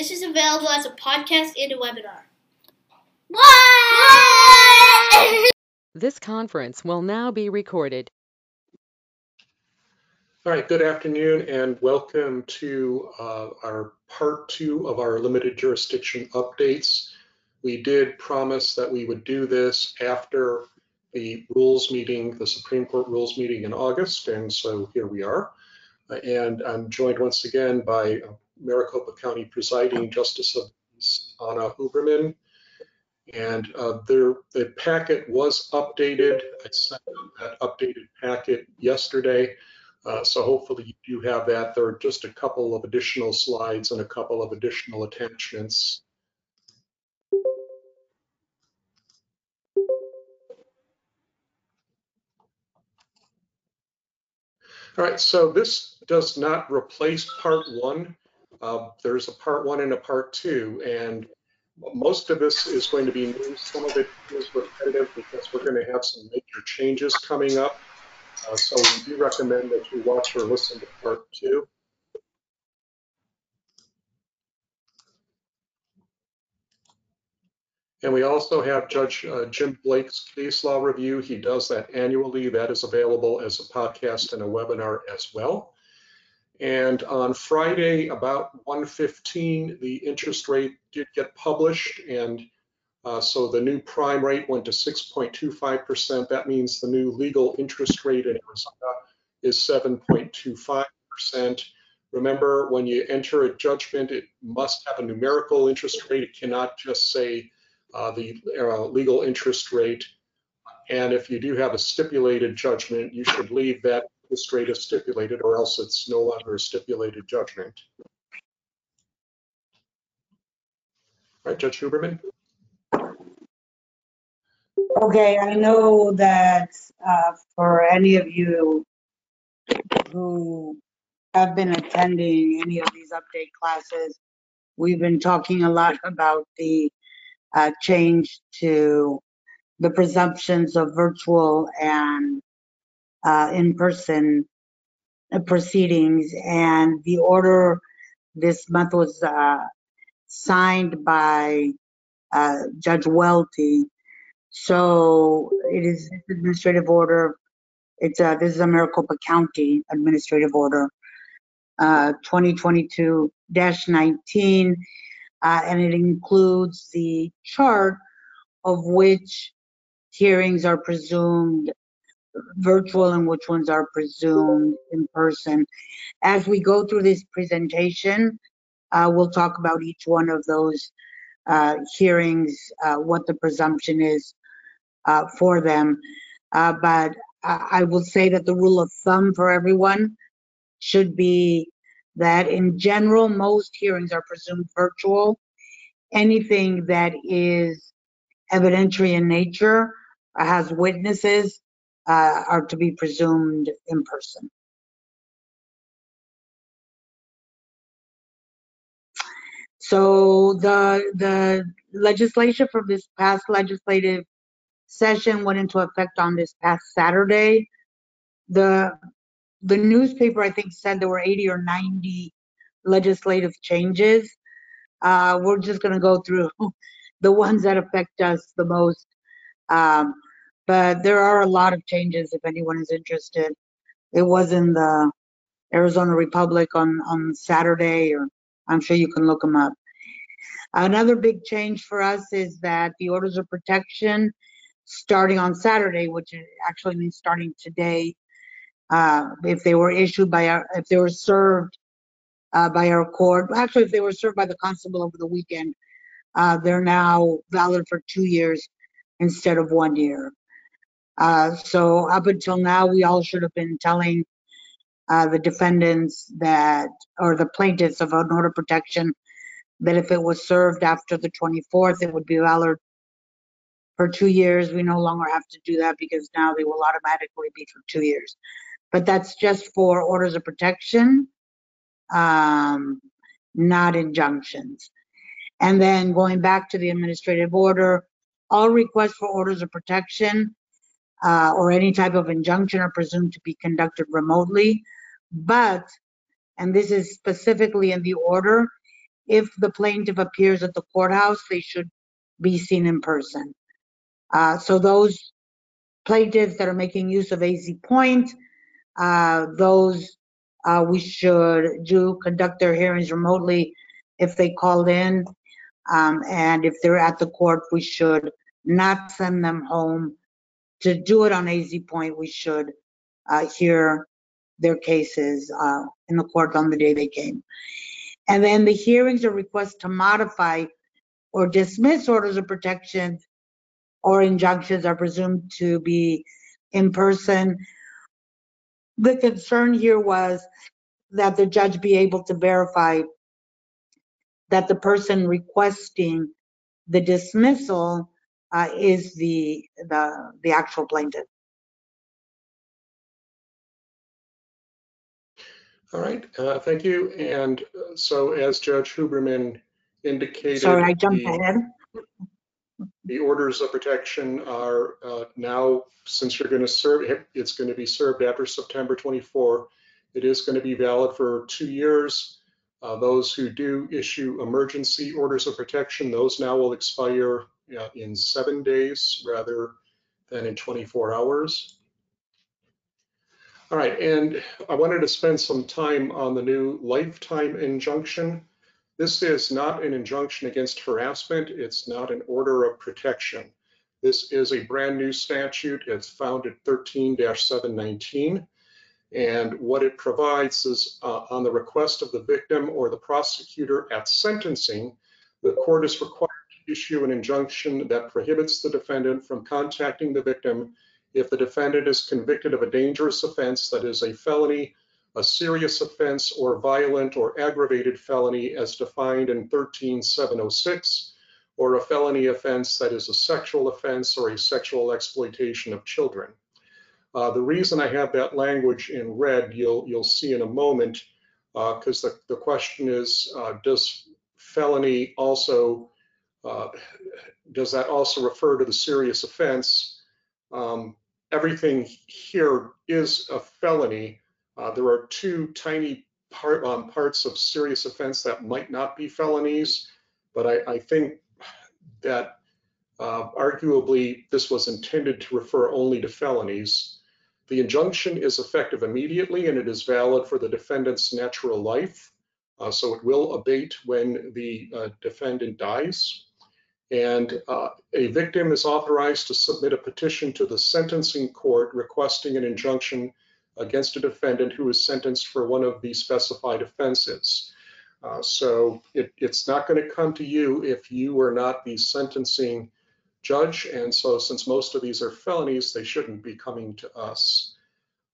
This is available as a podcast and a webinar. What? This conference will now be recorded. All right, good afternoon and welcome to uh, our part two of our limited jurisdiction updates. We did promise that we would do this after the rules meeting, the Supreme Court rules meeting in August, and so here we are. Uh, and I'm joined once again by Maricopa County Presiding Justice of Anna Huberman. And uh, their, the packet was updated. I sent that updated packet yesterday. Uh, so hopefully you do have that. There are just a couple of additional slides and a couple of additional attachments. All right, so this does not replace part one. Uh, there's a part one and a part two, and most of this is going to be new. Some of it is repetitive because we're going to have some major changes coming up. Uh, so we do recommend that you watch or listen to part two. And we also have Judge uh, Jim Blake's case law review. He does that annually. That is available as a podcast and a webinar as well. And on Friday, about 1:15, the interest rate did get published, and uh, so the new prime rate went to 6.25%. That means the new legal interest rate in Arizona is 7.25%. Remember, when you enter a judgment, it must have a numerical interest rate. It cannot just say uh, the uh, legal interest rate. And if you do have a stipulated judgment, you should leave that interest rate as stipulated, or else it's no longer a stipulated judgment. All right, Judge Huberman? Okay, I know that uh, for any of you who have been attending any of these update classes, we've been talking a lot about the uh, change to the presumptions of virtual and uh, in-person proceedings. And the order this month was uh, signed by uh, Judge Welty so it is administrative order. It's a, this is a Maricopa County administrative order, uh, 2022-19, uh, and it includes the chart of which hearings are presumed virtual and which ones are presumed in person. As we go through this presentation, uh, we'll talk about each one of those uh, hearings, uh, what the presumption is uh, for them. Uh, but I will say that the rule of thumb for everyone should be that in general, most hearings are presumed virtual. Anything that is evidentiary in nature, has witnesses, uh, are to be presumed in person. So the the legislation from this past legislative session went into effect on this past Saturday. The the newspaper, I think, said there were 80 or 90 legislative changes. Uh, we're just going to go through the ones that affect us the most. Um, but there are a lot of changes if anyone is interested. It was in the Arizona Republic on, on Saturday, or I'm sure you can look them up. Another big change for us is that the orders of protection starting on Saturday, which actually means starting today. Uh, if they were issued by our, if they were served uh, by our court, actually, if they were served by the constable over the weekend, uh, they're now valid for two years instead of one year. Uh, so up until now, we all should have been telling uh, the defendants that, or the plaintiffs of an order protection, that if it was served after the 24th, it would be valid for two years. We no longer have to do that because now they will automatically be for two years. But that's just for orders of protection, um, not injunctions. And then going back to the administrative order, all requests for orders of protection uh, or any type of injunction are presumed to be conducted remotely. But, and this is specifically in the order, if the plaintiff appears at the courthouse, they should be seen in person. Uh, so those plaintiffs that are making use of AZ Point, uh, those uh, we should do conduct their hearings remotely if they called in. Um, and if they're at the court, we should not send them home. To do it on AZ Point, we should uh, hear their cases uh, in the court on the day they came. And then the hearings or requests to modify or dismiss orders of protection or injunctions are presumed to be in person. The concern here was that the judge be able to verify that the person requesting the dismissal uh, is the, the, the actual plaintiff. All right, uh, thank you. And uh, so as Judge Huberman indicated. Sorry, I jumped the- ahead. The orders of protection are uh, now, since you're going to serve, it's going to be served after September 24. It is going to be valid for two years. Uh, Those who do issue emergency orders of protection, those now will expire in seven days rather than in 24 hours. All right, and I wanted to spend some time on the new lifetime injunction. This is not an injunction against harassment. It's not an order of protection. This is a brand new statute. It's found at 13-719. And what it provides is uh, on the request of the victim or the prosecutor at sentencing, the court is required issue an injunction that prohibits the defendant from contacting the victim if the defendant is convicted of a dangerous offense that is a felony a serious offense or violent or aggravated felony as defined in 13706, or a felony offense that is a sexual offense or a sexual exploitation of children. Uh, the reason I have that language in red, you'll, you'll see in a moment, because uh, the, the question is, uh, does felony also, uh, does that also refer to the serious offense? Um, everything here is a felony, uh, there are two tiny part, um, parts of serious offense that might not be felonies, but I, I think that uh, arguably this was intended to refer only to felonies. The injunction is effective immediately and it is valid for the defendant's natural life. Uh, so it will abate when the uh, defendant dies. And uh, a victim is authorized to submit a petition to the sentencing court requesting an injunction against a defendant who is sentenced for one of these specified offenses. Uh, so it, it's not going to come to you if you are not the sentencing judge. And so since most of these are felonies, they shouldn't be coming to us.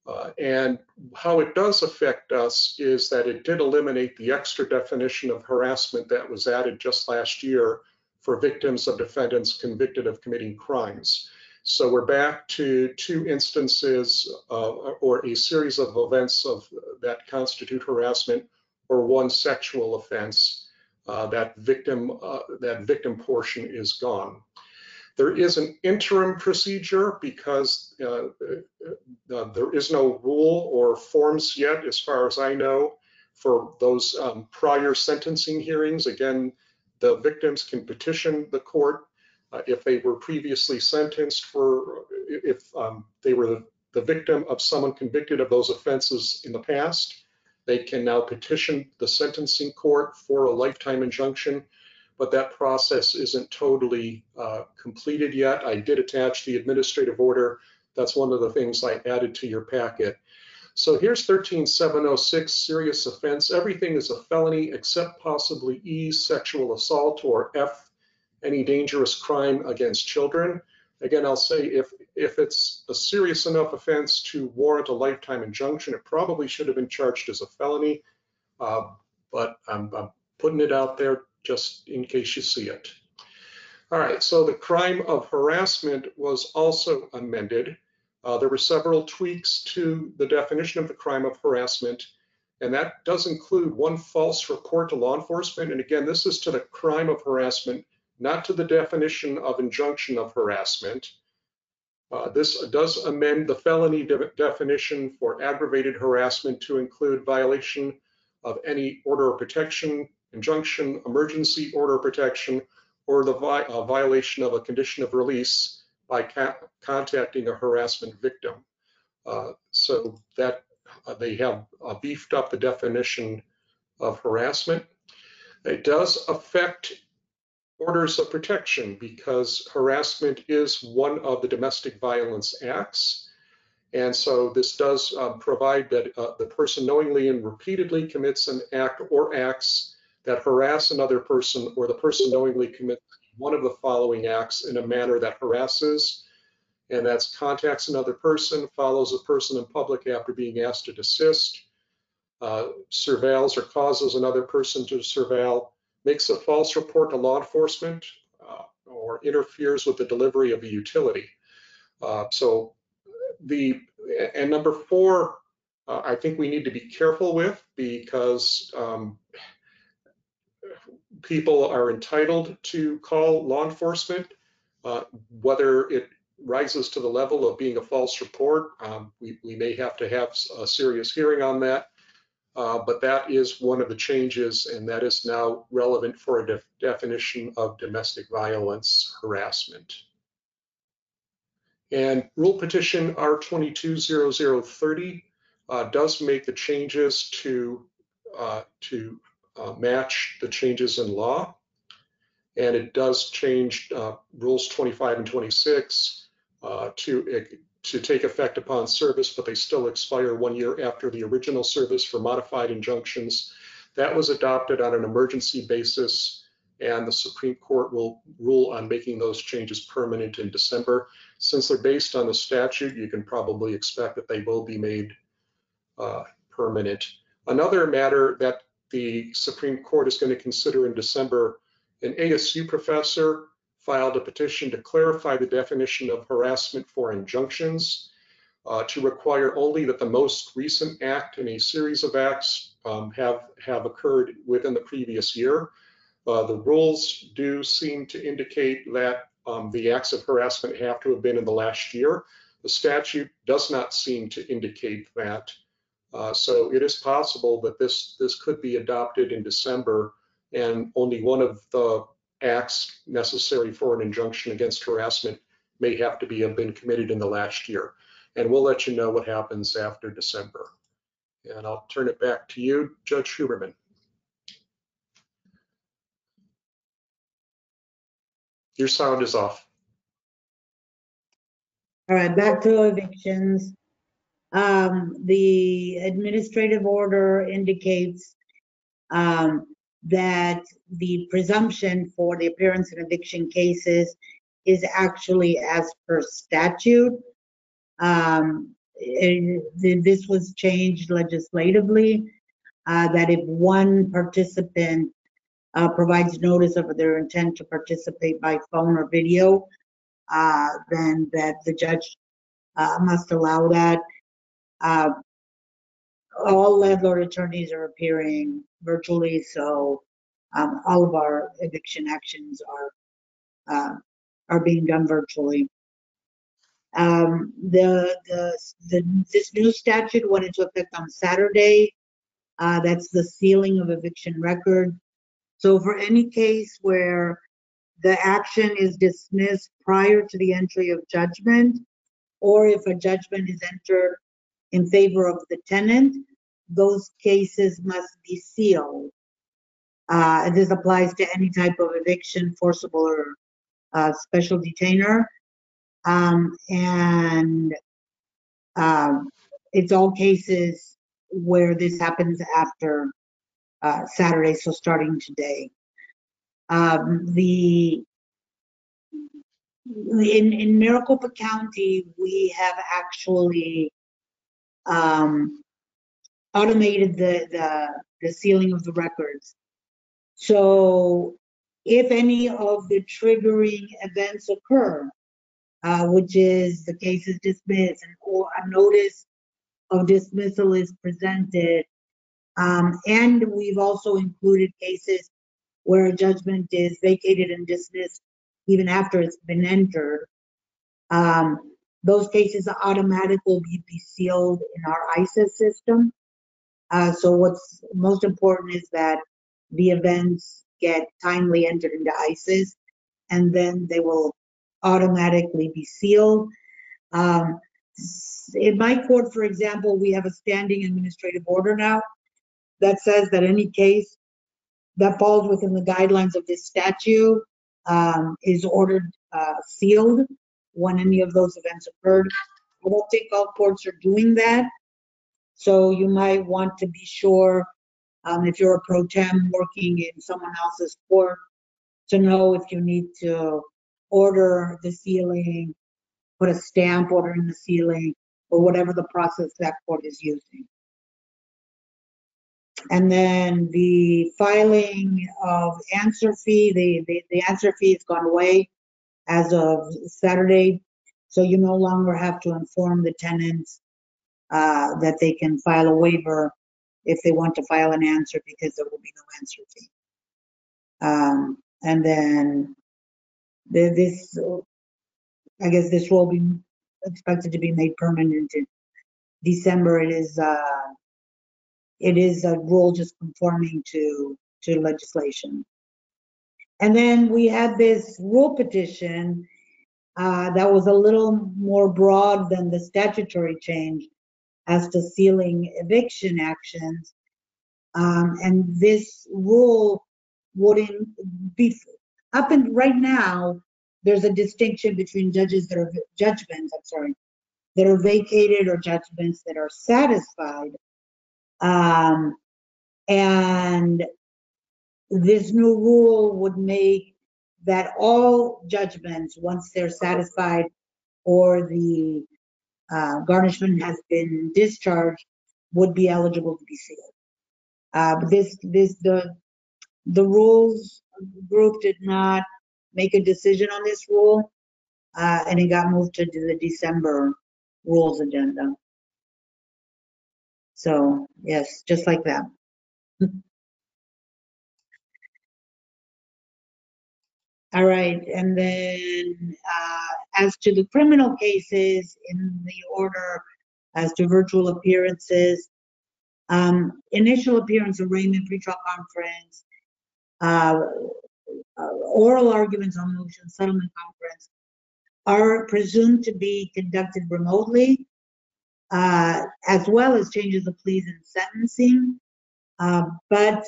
Uh, and how it does affect us is that it did eliminate the extra definition of harassment that was added just last year for victims of defendants convicted of committing crimes. So we're back to two instances uh, or a series of events of that constitute harassment or one sexual offense. Uh, that victim uh, that victim portion is gone. There is an interim procedure because uh, uh, there is no rule or forms yet, as far as I know, for those um, prior sentencing hearings. Again, the victims can petition the court uh, if they were previously sentenced for, if um, they were the, the victim of someone convicted of those offenses in the past, they can now petition the sentencing court for a lifetime injunction, but that process isn't totally uh, completed yet. I did attach the administrative order. That's one of the things I added to your packet. So here's 13706, serious offense. Everything is a felony except possibly E, sexual assault, or F, any dangerous crime against children. Again, I'll say if, if it's a serious enough offense to warrant a lifetime injunction, it probably should have been charged as a felony, uh, but I'm, I'm putting it out there just in case you see it. All right, so the crime of harassment was also amended. Uh, there were several tweaks to the definition of the crime of harassment, and that does include one false report to law enforcement. And again, this is to the crime of harassment not to the definition of injunction of harassment. Uh, this does amend the felony de definition for aggravated harassment to include violation of any order of protection injunction, emergency order of protection, or the vi- uh, violation of a condition of release by contacting a harassment victim. Uh, so that uh, they have uh, beefed up the definition of harassment. It does affect orders of protection because harassment is one of the domestic violence acts. And so this does um, provide that uh, the person knowingly and repeatedly commits an act or acts that harass another person or the person knowingly commits one of the following acts in a manner that harasses, and that's contacts another person, follows a person in public after being asked to desist, uh, surveils or causes another person to surveil, makes a false report to law enforcement, uh, or interferes with the delivery of a utility. Uh, so the and number four, uh, I think we need to be careful with because um, people are entitled to call law enforcement, uh, whether it rises to the level of being a false report. Um, we, we may have to have a serious hearing on that. Uh, but that is one of the changes, and that is now relevant for a def definition of domestic violence harassment. And Rule Petition R220030 uh, does make the changes to, uh, to uh, match the changes in law. And it does change uh, Rules 25 and 26 uh, to to take effect upon service, but they still expire one year after the original service for modified injunctions. That was adopted on an emergency basis, and the Supreme Court will rule on making those changes permanent in December. Since they're based on the statute, you can probably expect that they will be made uh, permanent. Another matter that the Supreme Court is going to consider in December, an ASU professor filed a petition to clarify the definition of harassment for injunctions uh, to require only that the most recent act in a series of acts um, have, have occurred within the previous year. Uh, the rules do seem to indicate that um, the acts of harassment have to have been in the last year. The statute does not seem to indicate that. Uh, so it is possible that this, this could be adopted in December and only one of the acts necessary for an injunction against harassment may have to be have been committed in the last year. And we'll let you know what happens after December. And I'll turn it back to you, Judge Huberman. Your sound is off. All right, back to evictions. Um, the administrative order indicates um, that the presumption for the appearance in eviction cases is actually as per statute. Um, it- this was changed legislatively, uh, that if one participant uh, provides notice of their intent to participate by phone or video, uh, then that the judge uh, must allow that. Uh, all landlord attorneys are appearing virtually, so um, all of our eviction actions are uh, are being done virtually. Um, the, the the this new statute went into effect on Saturday. Uh, that's the sealing of eviction record. So for any case where the action is dismissed prior to the entry of judgment, or if a judgment is entered in favor of the tenant, those cases must be sealed. Uh, this applies to any type of eviction, forcible or uh, special detainer. Um, and um, it's all cases where this happens after uh, Saturday, so starting today. Um, the in in Maricopa County, we have actually um, automated the, the the sealing of the records. So if any of the triggering events occur, uh, which is the case is dismissed and or a notice of dismissal is presented, um, and we've also included cases where a judgment is vacated and dismissed even after it's been entered. Um, those cases are automatically will be be sealed in our ISIS system. Uh, so what's most important is that the events get timely entered into ISIS, and then they will automatically be sealed. Um, in my court, for example, we have a standing administrative order now that says that any case that falls within the guidelines of this statute um, is ordered uh, sealed when any of those events occurred. I don't think all courts are doing that. So you might want to be sure, um, if you're a pro tem working in someone else's court, to know if you need to order the sealing, put a stamp ordering the sealing, or whatever the process that court is using. And then the filing of answer fee, the, the, the answer fee has gone away as of Saturday. So you no longer have to inform the tenants uh, that they can file a waiver if they want to file an answer because there will be no answer fee. Um, and then the, this, I guess this will be expected to be made permanent in December. It is, uh, it is a rule just conforming to, to legislation. And then we had this rule petition uh, that was a little more broad than the statutory change as to sealing eviction actions. Um, and this rule wouldn't be up and right now. There's a distinction between judges that are judgments. I'm sorry, that are vacated or judgments that are satisfied. Um, and this new rule would make that all judgments, once they're satisfied or the uh, garnishment has been discharged, would be eligible to be sealed. Uh, this, this, the, the rules group did not make a decision on this rule, uh, and it got moved to the December rules agenda. So, yes, just like that. All right, and then uh, as to the criminal cases in the order as to virtual appearances, um, initial appearance, arraignment, pretrial conference, uh, uh, oral arguments on motion, settlement conference are presumed to be conducted remotely, uh, as well as changes of pleas and sentencing. Uh, but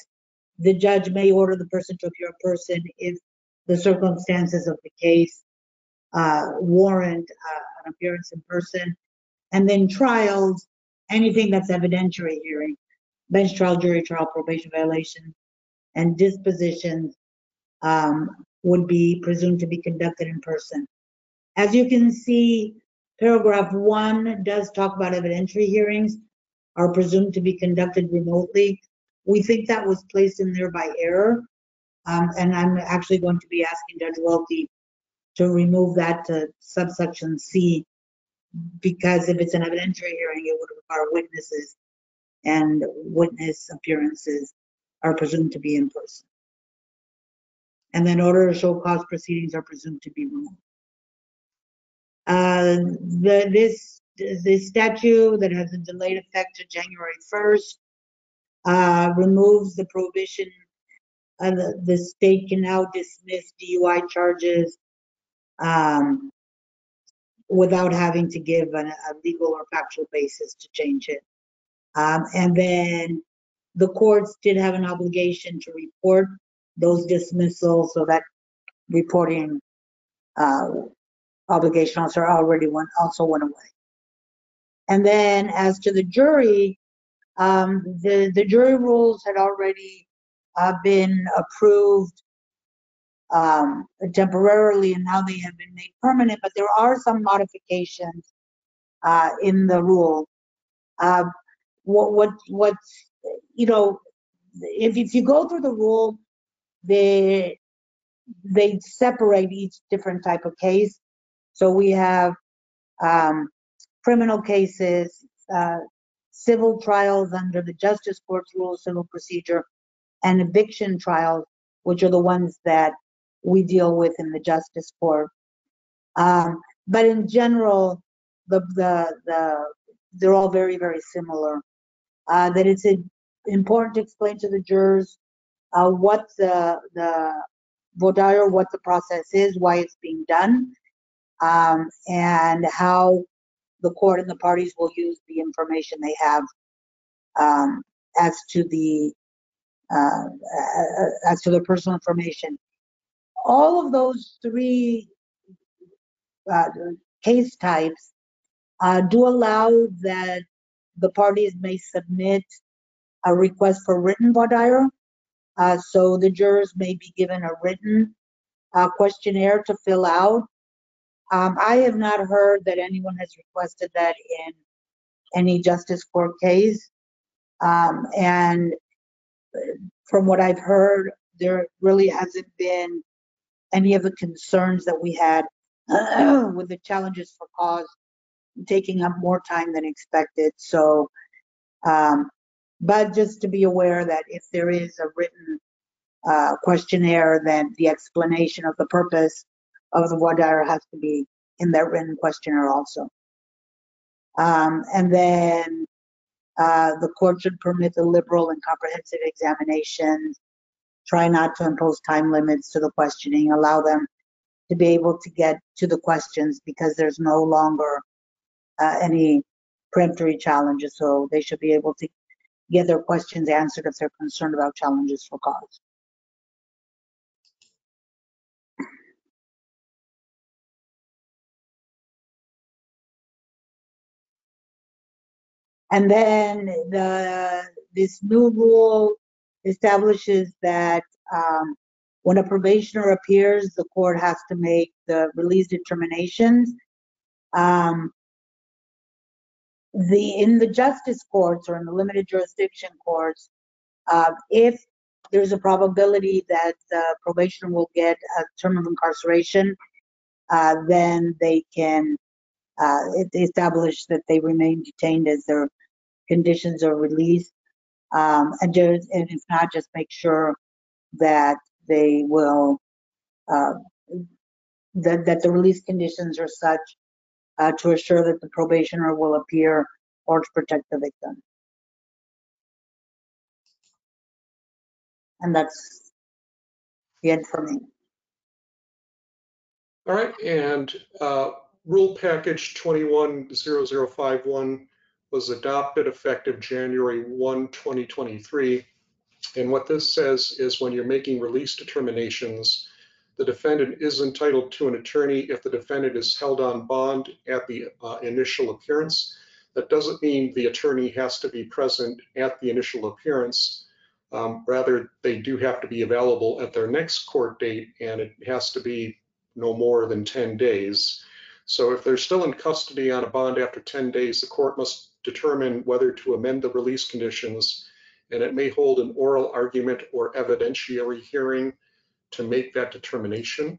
the judge may order the person to appear in person if the circumstances of the case uh, warrant uh, an appearance in person. And then trials, anything that's evidentiary hearing, bench trial, jury trial, probation violation, and dispositions um, would be presumed to be conducted in person. As you can see, paragraph one does talk about evidentiary hearings are presumed to be conducted remotely. We think that was placed in there by error. Um, and I'm actually going to be asking Judge Welty to remove that to subsection C because if it's an evidentiary hearing, it would require witnesses and witness appearances are presumed to be in person. And then order to show cause proceedings are presumed to be removed. Uh, the, this, this statute that has a delayed effect to January 1st uh, removes the prohibition uh, the, the state can now dismiss DUI charges um, without having to give an, a legal or factual basis to change it. Um, and then the courts did have an obligation to report those dismissals, so that reporting uh, obligation also already went also went away. And then as to the jury, um, the the jury rules had already uh, been approved um, temporarily and now they have been made permanent, but there are some modifications uh, in the rule. Uh, what, what, what, you know, if, if you go through the rule, they, they separate each different type of case. So we have um, criminal cases, uh, civil trials under the Justice Court's Rule of Civil Procedure, and eviction trials, which are the ones that we deal with in the justice court. Um, but in general, the, the, the, they're all very, very similar. Uh, that it's important to explain to the jurors uh, what the, the what the process is, why it's being done, um, and how the court and the parties will use the information they have um, as to the uh, as to their personal information. All of those three uh, case types uh, do allow that the parties may submit a request for written voir dire. Uh, so the jurors may be given a written uh, questionnaire to fill out. Um, I have not heard that anyone has requested that in any justice court case. Um, and from what I've heard, there really hasn't been any of the concerns that we had with the challenges for cause taking up more time than expected. So, um, but just to be aware that if there is a written uh, questionnaire, then the explanation of the purpose of the dire has to be in that written questionnaire also. Um, and then uh, the court should permit the liberal and comprehensive examinations, try not to impose time limits to the questioning, allow them to be able to get to the questions because there's no longer uh, any peremptory challenges. So they should be able to get their questions answered if they're concerned about challenges for cause. And then the this new rule establishes that um, when a probationer appears, the court has to make the release determinations. Um, the in the justice courts or in the limited jurisdiction courts, uh, if there's a probability that the probationer will get a term of incarceration, uh, then they can uh, establish that they remain detained as their conditions of release. Um, and, just, and if not, just make sure that they will, uh, that, that the release conditions are such uh, to assure that the probationer will appear or to protect the victim. And that's the end for me. All right, and uh, rule package 210051 was adopted effective January 1, 2023. And what this says is when you're making release determinations, the defendant is entitled to an attorney if the defendant is held on bond at the uh, initial appearance. That doesn't mean the attorney has to be present at the initial appearance. Um, rather, they do have to be available at their next court date, and it has to be no more than 10 days. So if they're still in custody on a bond after 10 days, the court must determine whether to amend the release conditions, and it may hold an oral argument or evidentiary hearing to make that determination.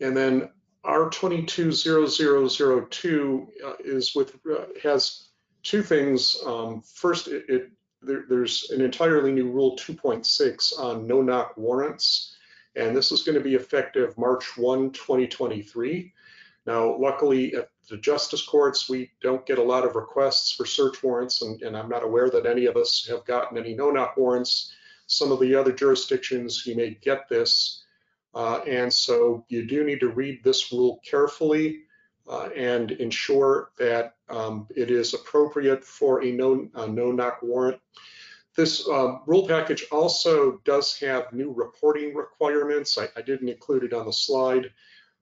And then R220002 uh, is with uh, has two things. Um, first, it, it there, there's an entirely new rule 2.6 on no knock warrants, and this is going to be effective March 1, 2023. Now, luckily at the justice courts, we don't get a lot of requests for search warrants, and, and I'm not aware that any of us have gotten any no knock warrants some of the other jurisdictions, you may get this. Uh, and so you do need to read this rule carefully uh, and ensure that um, it is appropriate for a no, a no warrant. This um, rule package also does have new reporting requirements. I, I didn't include it on the slide,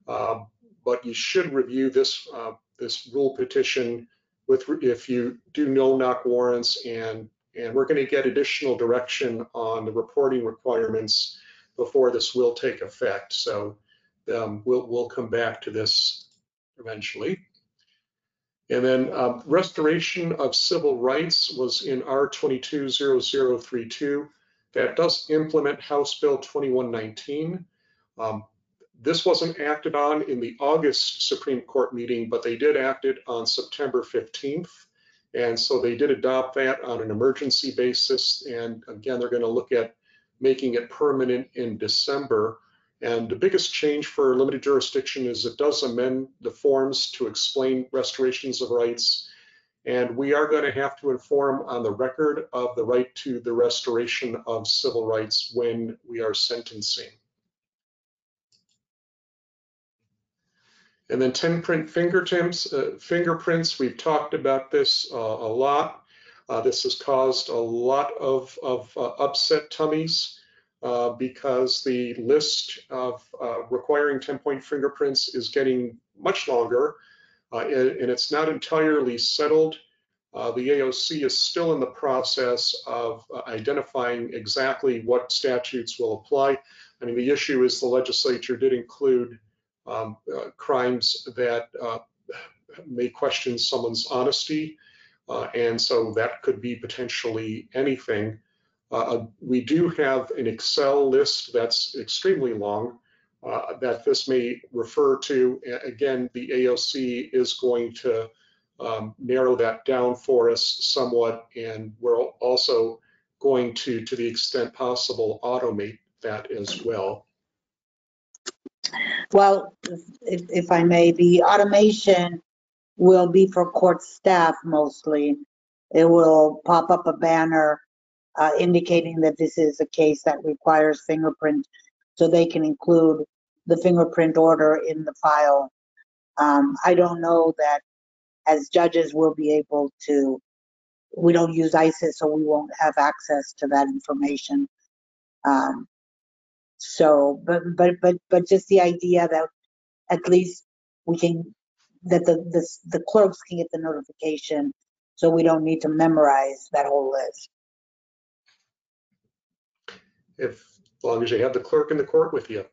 uh, but you should review this uh, this rule petition with if you do no knock warrants and and we're going to get additional direction on the reporting requirements before this will take effect. So um, we'll, we'll come back to this eventually. And then um, restoration of civil rights was in R220032. That does implement House Bill 2119. Um, this wasn't acted on in the August Supreme Court meeting, but they did act it on September 15th. And so they did adopt that on an emergency basis. And again, they're going to look at making it permanent in December. And the biggest change for limited jurisdiction is it does amend the forms to explain restorations of rights. And we are going to have to inform on the record of the right to the restoration of civil rights when we are sentencing. And then 10 print fingerprints, uh, fingerprints, we've talked about this uh, a lot. Uh, this has caused a lot of, of uh, upset tummies uh, because the list of uh, requiring 10 point fingerprints is getting much longer and, and, it's not entirely settled. the AOC is still in the process of identifying exactly what statutes will apply. I mean, the issue is the legislature did include um, uh, crimes that uh, may question someone's honesty. Uh, and so that could be potentially anything. Uh, we do have an Excel list that's extremely long uh, that this may refer to. Again, the AOC is going to um, narrow that down for us somewhat, and we're also going to, to the extent possible, automate that as well. Well, if, if I may, the automation will be for court staff mostly. It will pop up a banner uh, indicating that this is a case that requires fingerprint, so they can include the fingerprint order in the file. Um, I don't know that as judges we'll be able to, we don't use ISIS, so we won't have access to that information. Um, so, but but but but just the idea that at least we can that the the, the clerks can get the notification, so we don't need to memorize that whole list. If as long as you have the clerk in the court with you.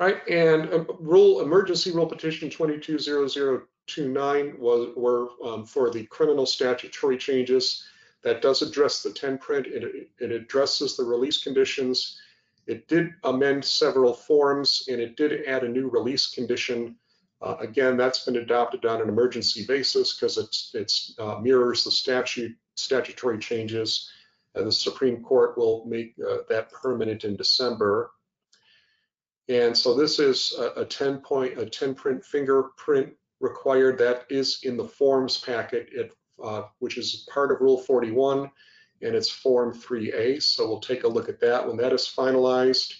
All right, and um, rule emergency rule petition 220029 was were um, for the criminal statutory changes that does address the 10 print. It, it addresses the release conditions. It did amend several forms and it did add a new release condition. Uh, again, that's been adopted on an emergency basis because it's, it's uh, mirrors the statute statutory changes. And the Supreme Court will make uh, that permanent in December. And so this is a, a 10 point, a 10 print fingerprint required that is in the forms packet. Uh, which is part of Rule 41 and it's Form 3A. So we'll take a look at that when that is finalized.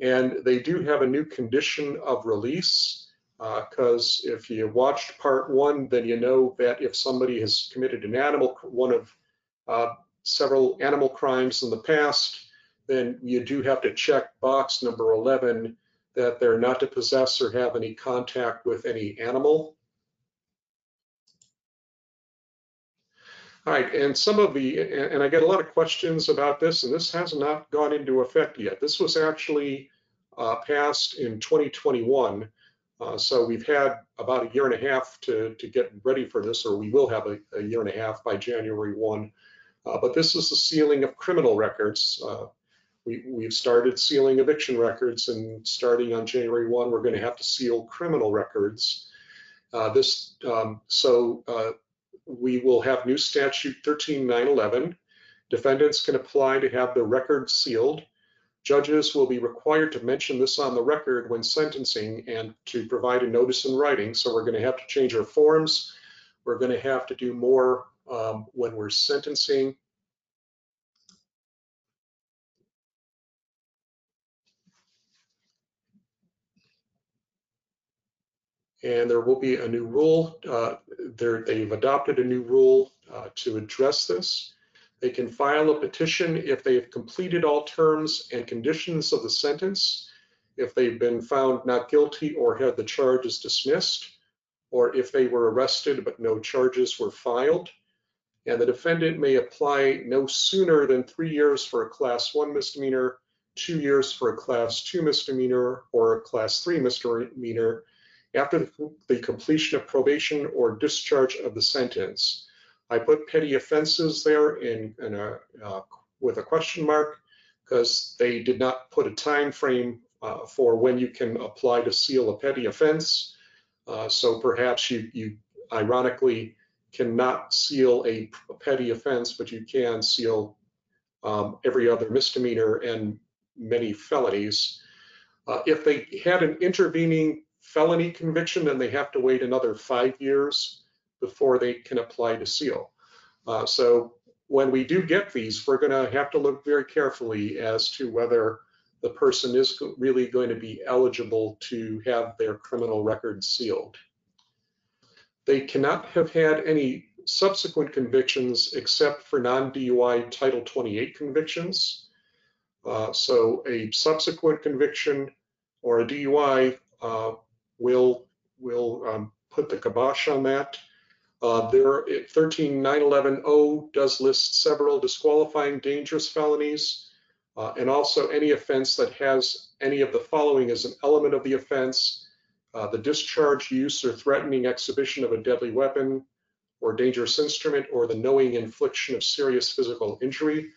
And they do have a new condition of release because uh, if you watched part one, then you know that if somebody has committed an animal, one of uh, several animal crimes in the past, then you do have to check box number 11 that they're not to possess or have any contact with any animal. All right, and some of the, and I get a lot of questions about this, and this has not gone into effect yet. This was actually uh, passed in 2021. Uh, so we've had about a year and a half to, to get ready for this, or we will have a, a year and a half by January 1. Uh, but this is the sealing of criminal records. Uh, we, we've started sealing eviction records, and starting on January 1, we're going to have to seal criminal records. Uh, this um, so uh, we will have new statute 13911. Defendants can apply to have their record sealed. Judges will be required to mention this on the record when sentencing and to provide a notice in writing. So we're going to have to change our forms. We're going to have to do more um, when we're sentencing. And there will be a new rule. Uh, they've adopted a new rule uh, to address this. They can file a petition if they have completed all terms and conditions of the sentence, if they've been found not guilty or had the charges dismissed, or if they were arrested but no charges were filed. And the defendant may apply no sooner than three years for a class one misdemeanor, two years for a class two misdemeanor, or a class three misdemeanor, after the completion of probation or discharge of the sentence. I put petty offenses there in, in a, uh, with a question mark because they did not put a time frame uh, for when you can apply to seal a petty offense. Uh, so perhaps you, you ironically cannot seal a petty offense, but you can seal um, every other misdemeanor and many felonies. Uh, if they had an intervening felony conviction, then they have to wait another five years before they can apply to seal. Uh, so when we do get these, we're going to have to look very carefully as to whether the person is really going to be eligible to have their criminal record sealed. They cannot have had any subsequent convictions except for non-DUI Title 28 convictions. Uh, so a subsequent conviction or a DUI uh, will will um, put the kibosh on that. Uh, there, 13911O does list several disqualifying dangerous felonies, uh, and also any offense that has any of the following as an element of the offense: uh, the discharge, use, or threatening exhibition of a deadly weapon or dangerous instrument, or the knowing infliction of serious physical injury.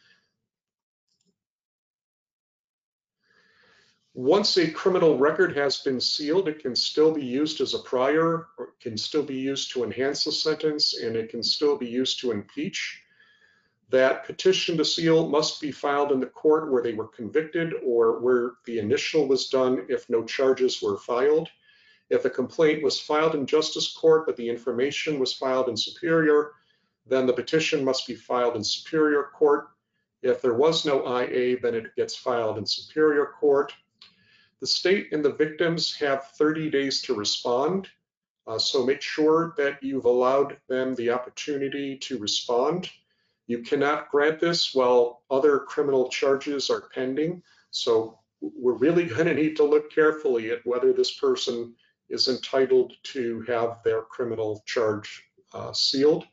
Once a criminal record has been sealed, it can still be used as a prior, or it can still be used to enhance the sentence, and it can still be used to impeach. That petition to seal must be filed in the court where they were convicted or where the initial was done if no charges were filed. If a complaint was filed in justice court, but the information was filed in superior, then the petition must be filed in superior court. If there was no IA, then it gets filed in superior court. The state and the victims have 30 days to respond. Uh, so make sure that you've allowed them the opportunity to respond. You cannot grant this while other criminal charges are pending. So we're really going to need to look carefully at whether this person is entitled to have their criminal charge uh, sealed.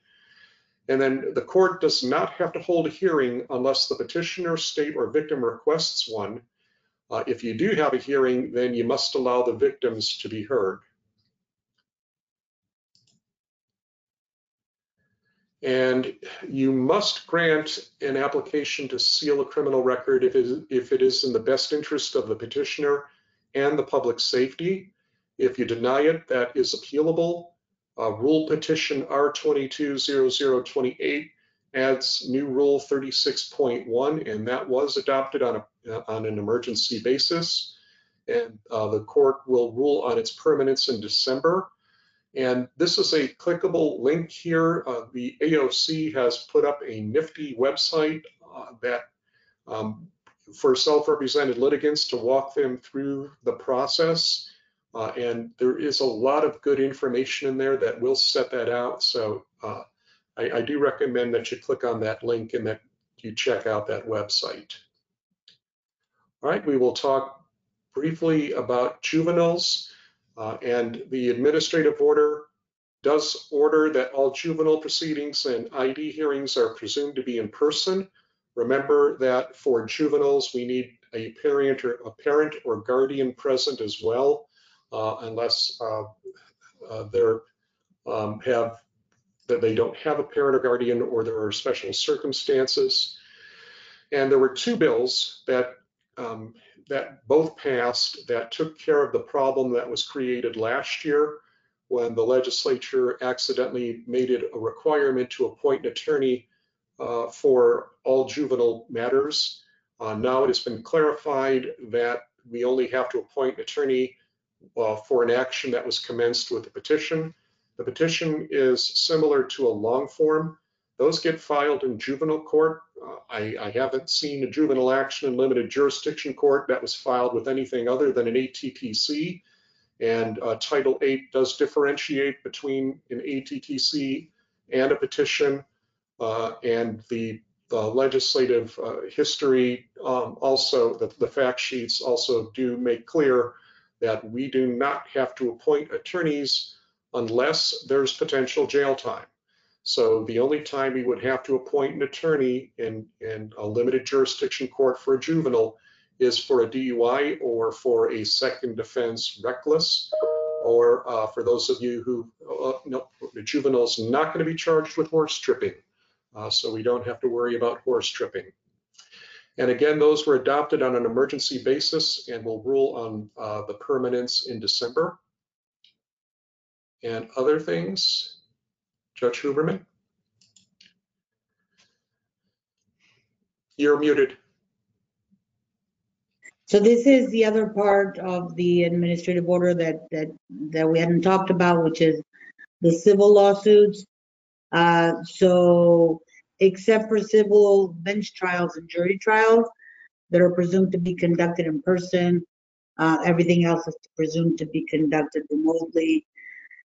And then the court does not have to hold a hearing unless the petitioner, state, or victim requests one. Uh, if you do have a hearing, then you must allow the victims to be heard. And you must grant an application to seal a criminal record if it, is, if it is in the best interest of the petitioner and the public safety. If you deny it, that is appealable. Uh, rule petition R220028 adds new rule 36.1, and that was adopted on, a, on an emergency basis. And uh, the court will rule on its permanence in December. And this is a clickable link here. Uh, the AOC has put up a nifty website uh, that um, for self-represented litigants to walk them through the process. Uh, and there is a lot of good information in there that will set that out. So uh, I, I, do recommend that you click on that link and that you check out that website. All right, we will talk briefly about juveniles uh, and the administrative order does order that all juvenile proceedings and ID hearings are presumed to be in person. Remember that for juveniles, we need a parent or a parent or guardian present as well, uh, unless uh, uh, they're um, have that they don't have a parent or guardian or there are special circumstances. And there were two bills that um, that both passed that took care of the problem that was created last year when the legislature accidentally made it a requirement to appoint an attorney uh, for all juvenile matters. Uh, now it has been clarified that we only have to appoint an attorney uh, for an action that was commenced with a petition. The petition is similar to a long form. Those get filed in juvenile court. Uh, I, I, haven't seen a juvenile action in limited jurisdiction court that was filed with anything other than an ATTC. And uh, Title 8 does differentiate between an ATTC and a petition. Uh, and the, the legislative uh, history um, also, the, the fact sheets also do make clear that we do not have to appoint attorneys unless there's potential jail time. So the only time we would have to appoint an attorney in, in a limited jurisdiction court for a juvenile is for a DUI or for a second offense reckless, or uh, for those of you who, uh, no, the juvenile's not going to be charged with horse tripping. Uh, so we don't have to worry about horse tripping. And again, those were adopted on an emergency basis and will rule on uh, the permanence in December. And other things, Judge Huberman? You're muted. So this is the other part of the administrative order that, that, that we hadn't talked about, which is the civil lawsuits. Uh, so except for civil bench trials and jury trials that are presumed to be conducted in person, uh, everything else is presumed to be conducted remotely.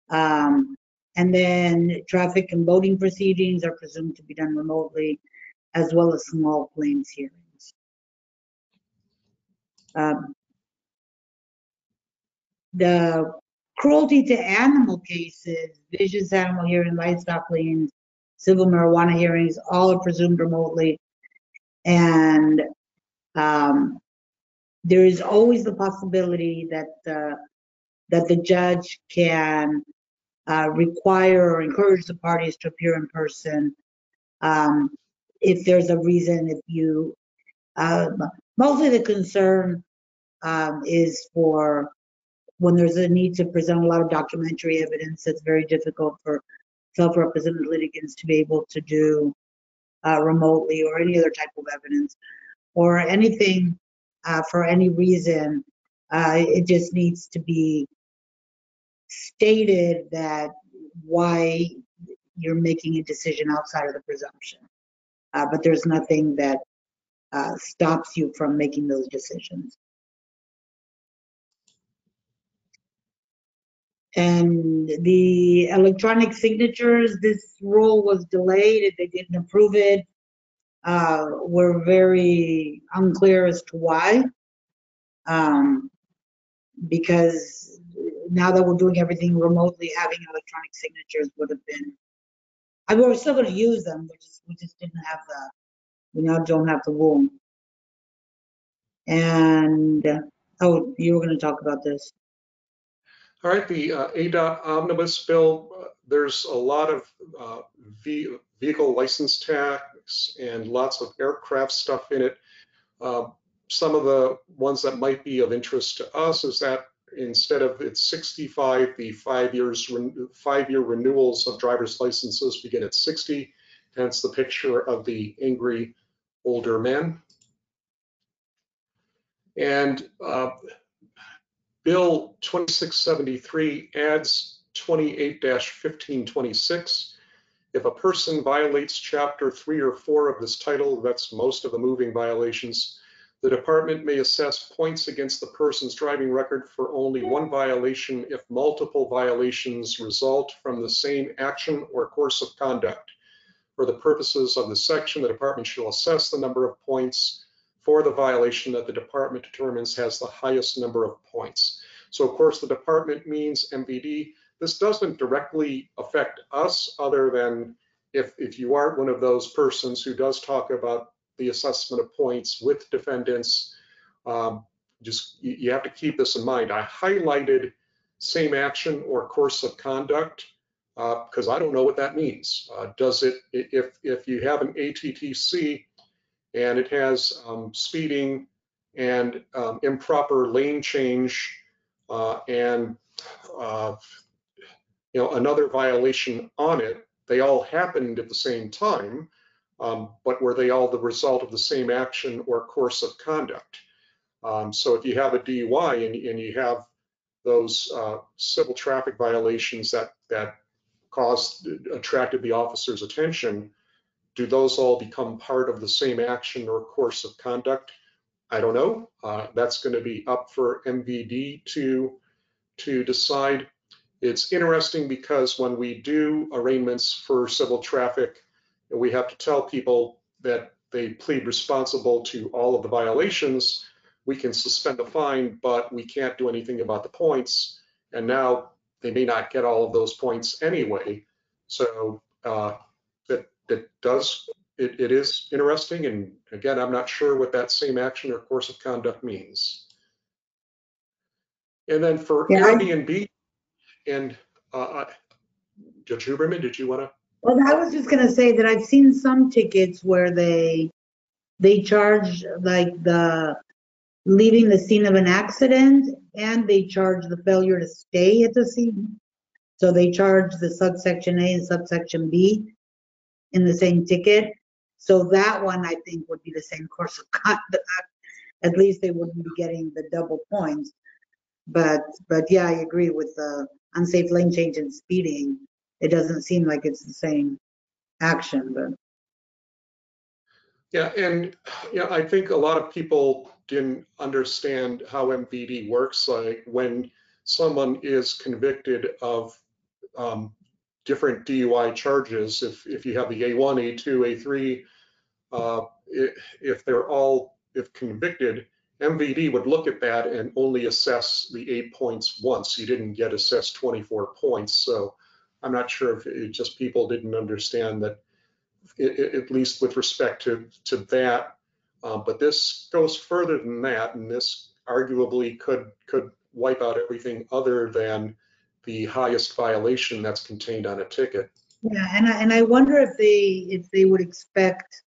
Um, and then traffic and voting proceedings are presumed to be done remotely, as well as small claims hearings. Um, The cruelty to animal cases, vicious animal hearing, livestock liens, civil marijuana hearings, all are presumed remotely. And um, there is always the possibility that the, that the judge can uh, require or encourage the parties to appear in person. Um, if there's a reason, if you, uh, mostly the concern um, is for when there's a need to present a lot of documentary evidence, it's very difficult for self-represented litigants to be able to do uh, remotely or any other type of evidence or anything uh, for any reason. Uh, it just needs to be stated that why you're making a decision outside of the presumption. Uh, but there's nothing that uh, stops you from making those decisions. And the electronic signatures, this rule was delayed, they didn't approve it. Uh, we're very unclear as to why. Um, because now that we're doing everything remotely, having electronic signatures would have been, I mean, we're still gonna use them, we just, we just didn't have the, we now don't have the room. And, oh, you were gonna talk about this. All right, the uh, ADOT omnibus bill, uh, there's a lot of uh, ve- vehicle license tax and lots of aircraft stuff in it. Uh, Some of the ones that might be of interest to us is that instead of it's 65, the five years, five-year renewals of driver's licenses begin at 60. Hence the picture of the angry older man. And uh, Bill 2673 adds 28-1526. If a person violates chapter three or four of this title, that's most of the moving violations, the department may assess points against the person's driving record for only one violation if multiple violations result from the same action or course of conduct. For the purposes of the section, the department shall assess the number of points for the violation that the department determines has the highest number of points. So of course, the department means MVD. This doesn't directly affect us other than if, if you aren't one of those persons who does talk about the assessment of points with defendants, um, just you, have to keep this in mind. I highlighted same action or course of conduct because uh, I don't know what that means. Uh, does it, if, if you have an ATTC and it has um, speeding and um, improper lane change uh, and uh, you know another violation on it, they all happened at the same time, um, but were they all the result of the same action or course of conduct? Um, so if you have a DUI and, and you have those uh, civil traffic violations that that caused attracted the officer's attention, do those all become part of the same action or course of conduct? I don't know. Uh, that's going to be up for MVD to to decide. It's interesting because when we do arraignments for civil traffic, we have to tell people that they plead responsible to all of the violations. We can suspend a fine, but we can't do anything about the points. And now they may not get all of those points anyway. So uh, that that does it, it is interesting. And again, I'm not sure what that same action or course of conduct means. And then for Yeah, Airbnb and uh, uh, Judge Huberman, did you want to? Well, I was just gonna say that I've seen some tickets where they, they charge like the leaving the scene of an accident and they charge the failure to stay at the scene. So they charge the subsection A and subsection B in the same ticket. So that one, I think, would be the same course of conduct. at least they wouldn't be getting the double points. But, but yeah, I agree with the unsafe lane change and speeding. It doesn't seem like it's the same action, but Yeah, and, yeah, I think a lot of people didn't understand how MVD works. Like when someone is convicted of um, different DUI charges, if, if you have the A1, A2, A3, uh, if they're all, if convicted, MVD would look at that and only assess the eight points once. You didn't get assessed 24 points. So I'm not sure if it just people didn't understand that, i- i- at least with respect to, to that. Uh, But this goes further than that, and this arguably could, could wipe out everything other than the highest violation that's contained on a ticket. Yeah, and I, and I wonder if they, if they would expect,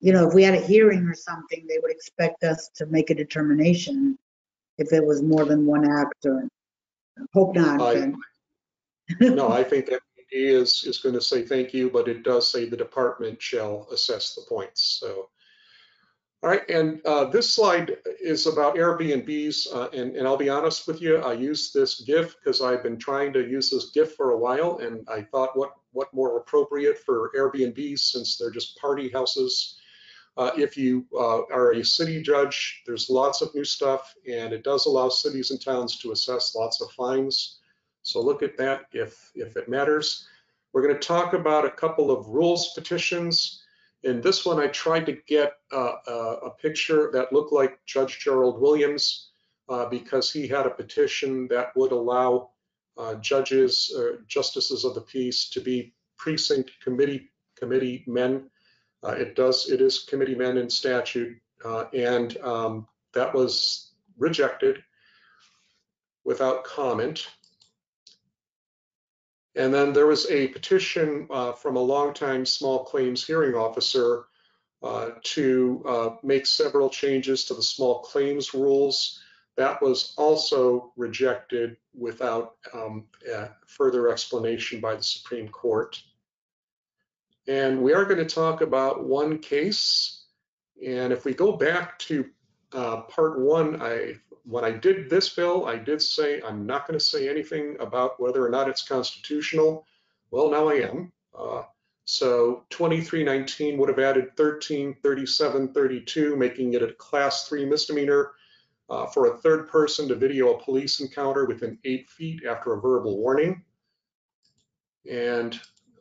you know, if we had a hearing or something, they would expect us to make a determination if it was more than one act or, hope not. I- No, I think MVD is, is going to say thank you, but it does say the department shall assess the points, so. All right, and uh, this slide is about Airbnbs, uh, and, and I'll be honest with you, I used this GIF because I've been trying to use this GIF for a while, and I thought what, what more appropriate for Airbnbs since they're just party houses. Uh, If you uh, are a city judge, there's lots of new stuff, and it does allow cities and towns to assess lots of fines. So look at that if, if it matters. We're going to talk about a couple of rules petitions. In this one, I tried to get uh, a, a picture that looked like Judge Gerald Williams uh, because he had a petition that would allow uh, judges, uh, justices of the peace to be precinct committee committee men. Uh, it does, it is committee men in statute, uh, and um, that was rejected without comment. And then there was a petition uh, from a longtime small claims hearing officer uh, to uh, make several changes to the small claims rules. That was also rejected without um, further explanation by the Supreme Court. And we are going to talk about one case. And if we go back to uh, part one, I when I did this bill, I did say I'm not going to say anything about whether or not it's constitutional. Well, now I am. Uh, so 2319 would have added 133732, making it a class three misdemeanor uh, for a third person to video a police encounter within eight feet after a verbal warning. And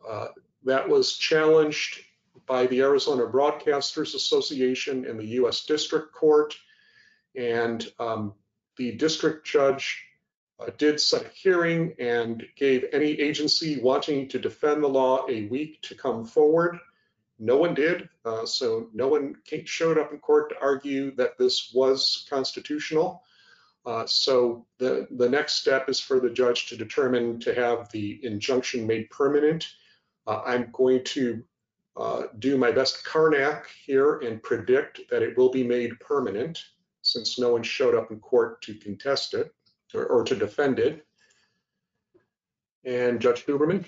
uh, that was challenged by the Arizona Broadcasters Association and the U.S. District Court. And um, the district judge uh, did set a hearing and gave any agency wanting to defend the law a week to come forward. No one did, uh, so no one showed up in court to argue that this was constitutional. Uh, so the, the next step is for the judge to determine to have the injunction made permanent. Uh, I'm going to uh, do my best Carnac here and predict that it will be made permanent since no one showed up in court to contest it or, or to defend it. And Judge Huberman?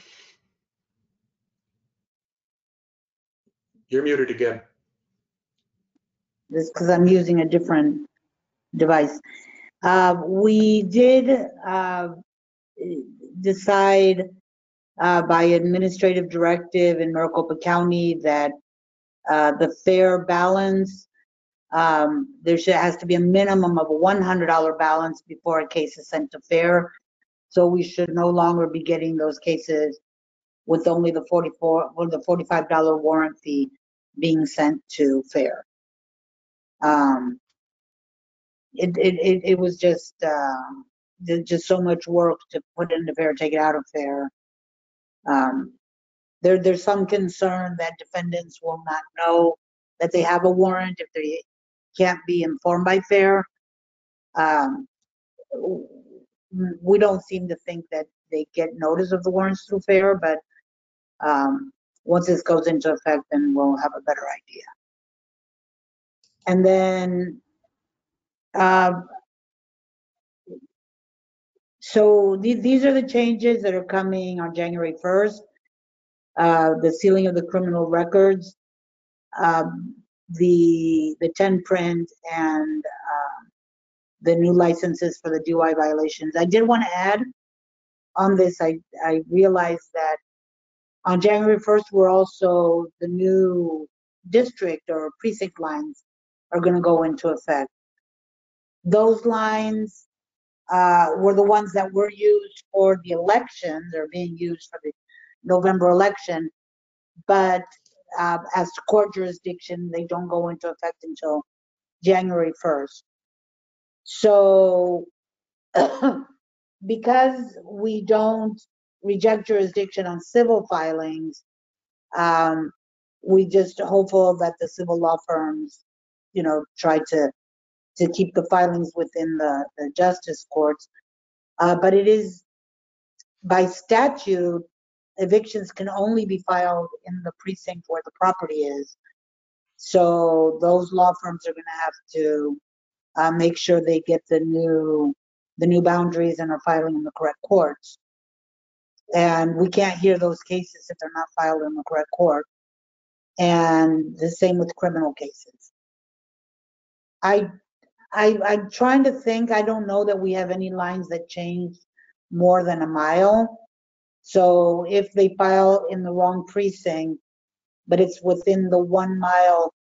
You're muted again. This because I'm using a different device. Uh, we did uh, decide uh, by administrative directive in Maricopa County that uh, the FARE balance, um, there should, has to be a minimum of a $100 balance before a case is sent to FARE. So we should no longer be getting those cases with only the 44, or the $45 warrant fee being sent to FARE. Um, it, it, it, it was just, uh, just so much work to put into FARE, take it out of FARE. Um, there, there's some concern that defendants will not know that they have a warrant if they can't be informed by FARE. Um, we don't seem to think that they get notice of the warrants through FARE, but, um, once this goes into effect, then we'll have a better idea. And then, um, so these, these are the changes that are coming on January 1st. Uh, the sealing of the criminal records. Um, the, the 10 print and, um, the new licenses for the DUI violations. I did want to add on this, I, I realized that on January 1st, we're also, the new district or precinct lines are going to go into effect. Those lines uh, were the ones that were used for the elections They're being used for the November election. But uh, as to court jurisdiction, they don't go into effect until January 1st. So because we don't reject jurisdiction on civil filings, um, we just hopeful that the civil law firms, you know, try to to keep the filings within the, the justice courts. Uh, but it is by statute, evictions can only be filed in the precinct where the property is. So those law firms are going to have to uh, make sure they get the new the new boundaries and are filing in the correct courts. And we can't hear those cases if they're not filed in the correct court. And the same with criminal cases. I, I, I'm trying to think, I don't know that we have any lines that change more than a mile. So if they file in the wrong precinct, but it's within the one mile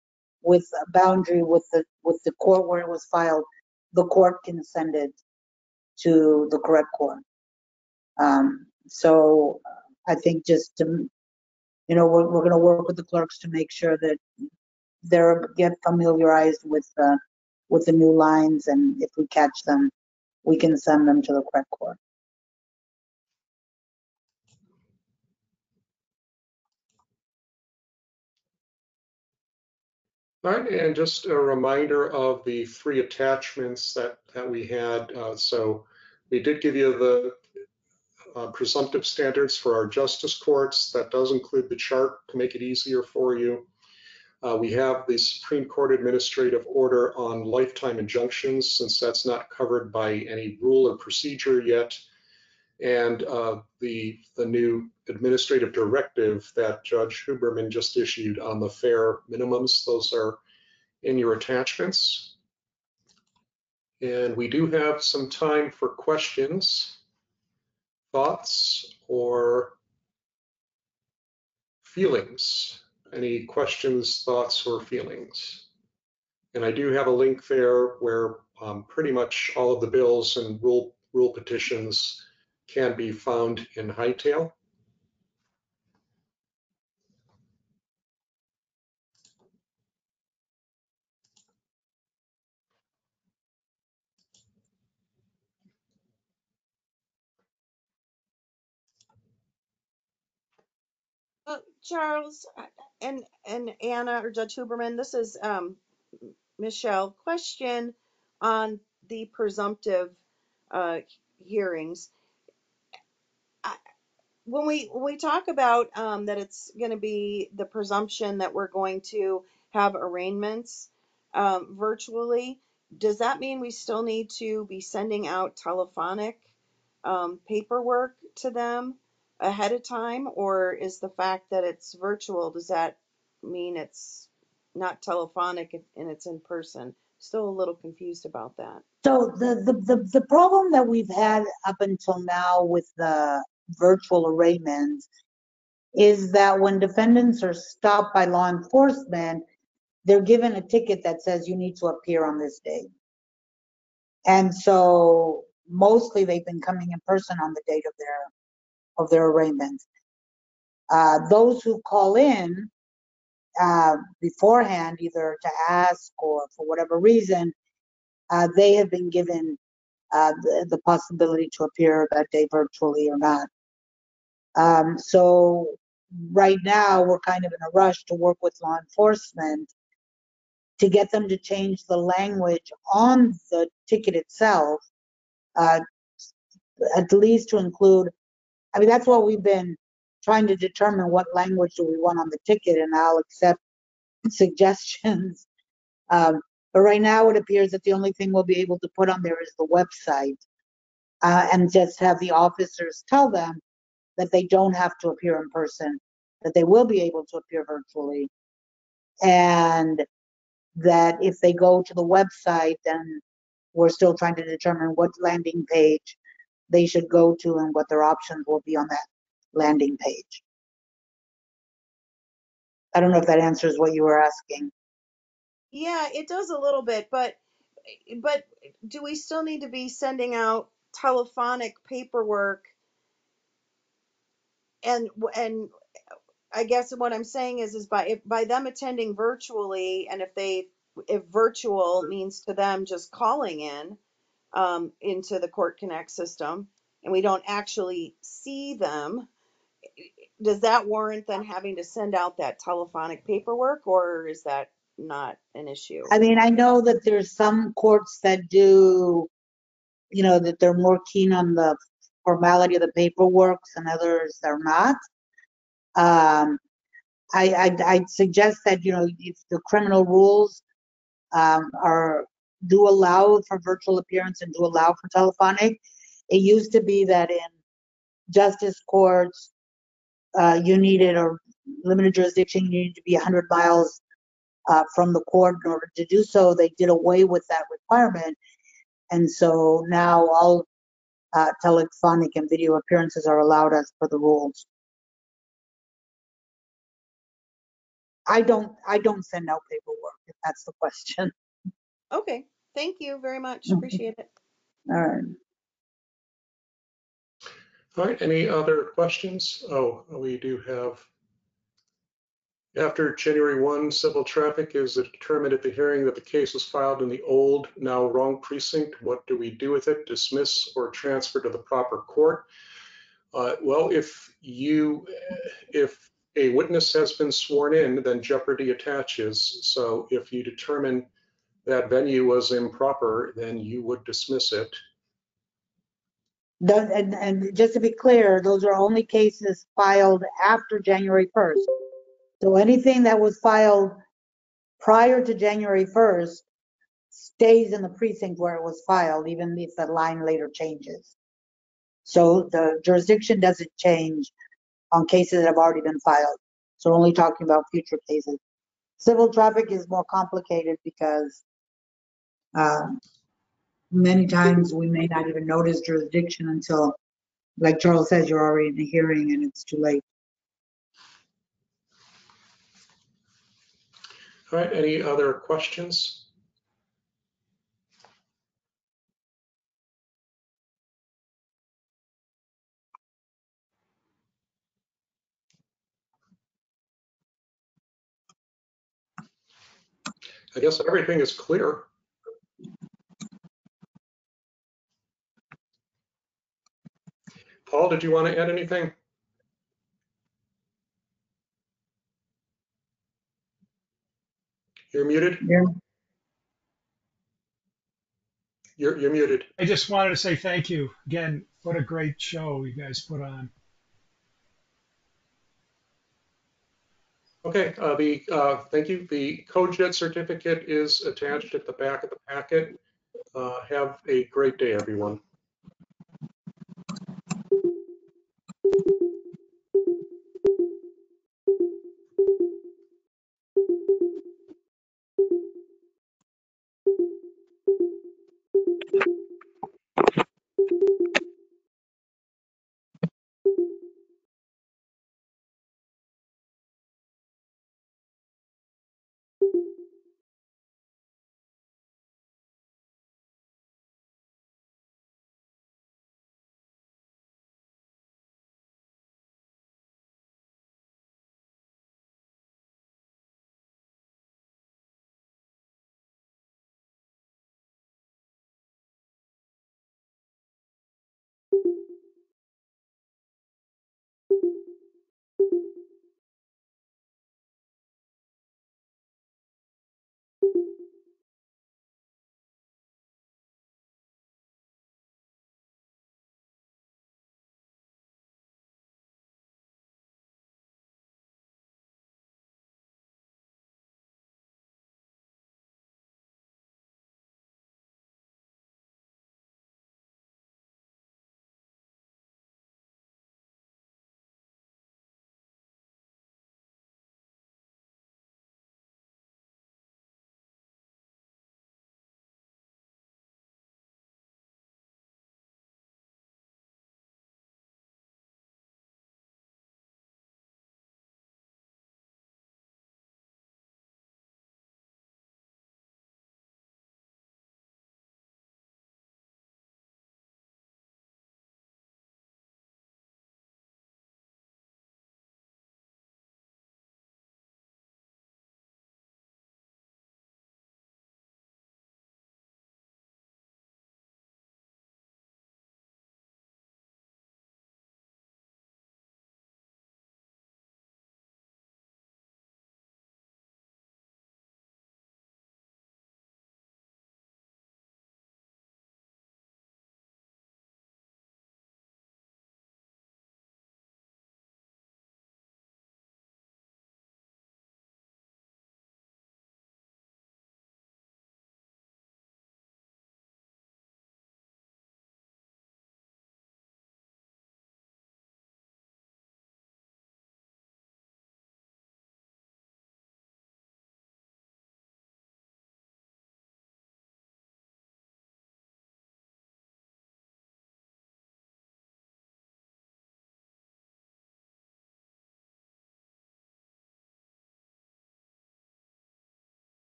with a boundary with the, with the court where it was filed, the court can send it to the correct court. Um, so I think just to, you know, we're, we're gonna work with the clerks to make sure that they're, get familiarized with, uh, with the new lines and if we catch them, we can send them to the correct court. All right, and just a reminder of the three attachments that, that we had. Uh, so we did give you the uh, presumptive standards for our justice courts. That does include the chart to make it easier for you. Uh, we have the Supreme Court Administrative Order on lifetime injunctions, since that's not covered by any rule or procedure yet. And uh, the, the new administrative directive that Judge Huberman just issued on the FARE minimums. Those are in your attachments. And we do have some time for questions, thoughts, or feelings. Any questions, thoughts, or feelings? And I do have a link there where um, pretty much all of the bills and rule, rule petitions can be found in Hightail. Uh, Charles uh, and and Anna or Judge Huberman, this is um, Michelle. Question on the presumptive uh, hearings. When we when we talk about um, that it's going to be the presumption that we're going to have arraignments um, virtually, does that mean we still need to be sending out telephonic um, paperwork to them ahead of time, or is the fact that it's virtual does that mean it's not telephonic and it's in person? Still a little confused about that. So the, the, the, the problem that we've had up until now with the virtual arraignments is that when defendants are stopped by law enforcement, they're given a ticket that says you need to appear on this day. And so mostly they've been coming in person on the date of their of their arraignments. Uh, those who call in uh, beforehand, either to ask or for whatever reason, uh, they have been given uh, the, the, possibility to appear that day virtually or not. Um, so right now we're kind of in a rush to work with law enforcement to get them to change the language on the ticket itself, uh, at least to include I mean, that's what we've been trying to determine what language do we want on the ticket, and I'll accept suggestions. Um, but right now, it appears that the only thing we'll be able to put on there is the website, uh, and just have the officers tell them that they don't have to appear in person, that they will be able to appear virtually, and that if they go to the website, then we're still trying to determine what landing page they should go to and what their options will be on that landing page. I don't know if that answers what you were asking. Yeah, it does a little bit, but but do we still need to be sending out telephonic paperwork? And and I guess what I'm saying is is by if by them attending virtually, and if they if virtual means to them just calling in um, into the Court Connect system, and we don't actually see them, does that warrant then having to send out that telephonic paperwork, or is that not an issue? I mean, I know that there's some courts that do, you know, that they're more keen on the formality of the paperwork and others are not. Um, I, I'd, I'd suggest that, you know, if the criminal rules um, are, do allow for virtual appearance and do allow for telephonic, it used to be that in justice courts, uh, you needed a limited jurisdiction, you needed to be 100 miles uh, from the court in order to do so. They did away with that requirement. And so now all uh, telephonic and video appearances are allowed as per the rules. I don't, I don't send out paperwork if that's the question. Okay, thank you very much. Mhm. Appreciate it. All right. All right, any other questions? Oh, we do have. After January 1, civil traffic is determined at the hearing that the case was filed in the old, now wrong precinct. What do we do with it? Dismiss or transfer to the proper court? Uh, Well, if you, if a witness has been sworn in, then jeopardy attaches. So if you determine that venue was improper, then you would dismiss it. And, and just to be clear, those are only cases filed after January 1st. So anything that was filed prior to January 1st stays in the precinct where it was filed, even if the line later changes. So the jurisdiction doesn't change on cases that have already been filed. So we're only talking about future cases. Civil traffic is more complicated because um, many times we may not even notice jurisdiction until, like Charles says, you're already in the hearing and it's too late. All right, any other questions? I guess everything is clear. Paul, did you want to add anything? You're muted. Yeah. You're, you're muted. I just wanted to say thank you. Again, what a great show you guys put on. Okay, uh, the, uh, thank you. The COJET certificate is attached at the back of the packet. Uh, Have a great day, everyone.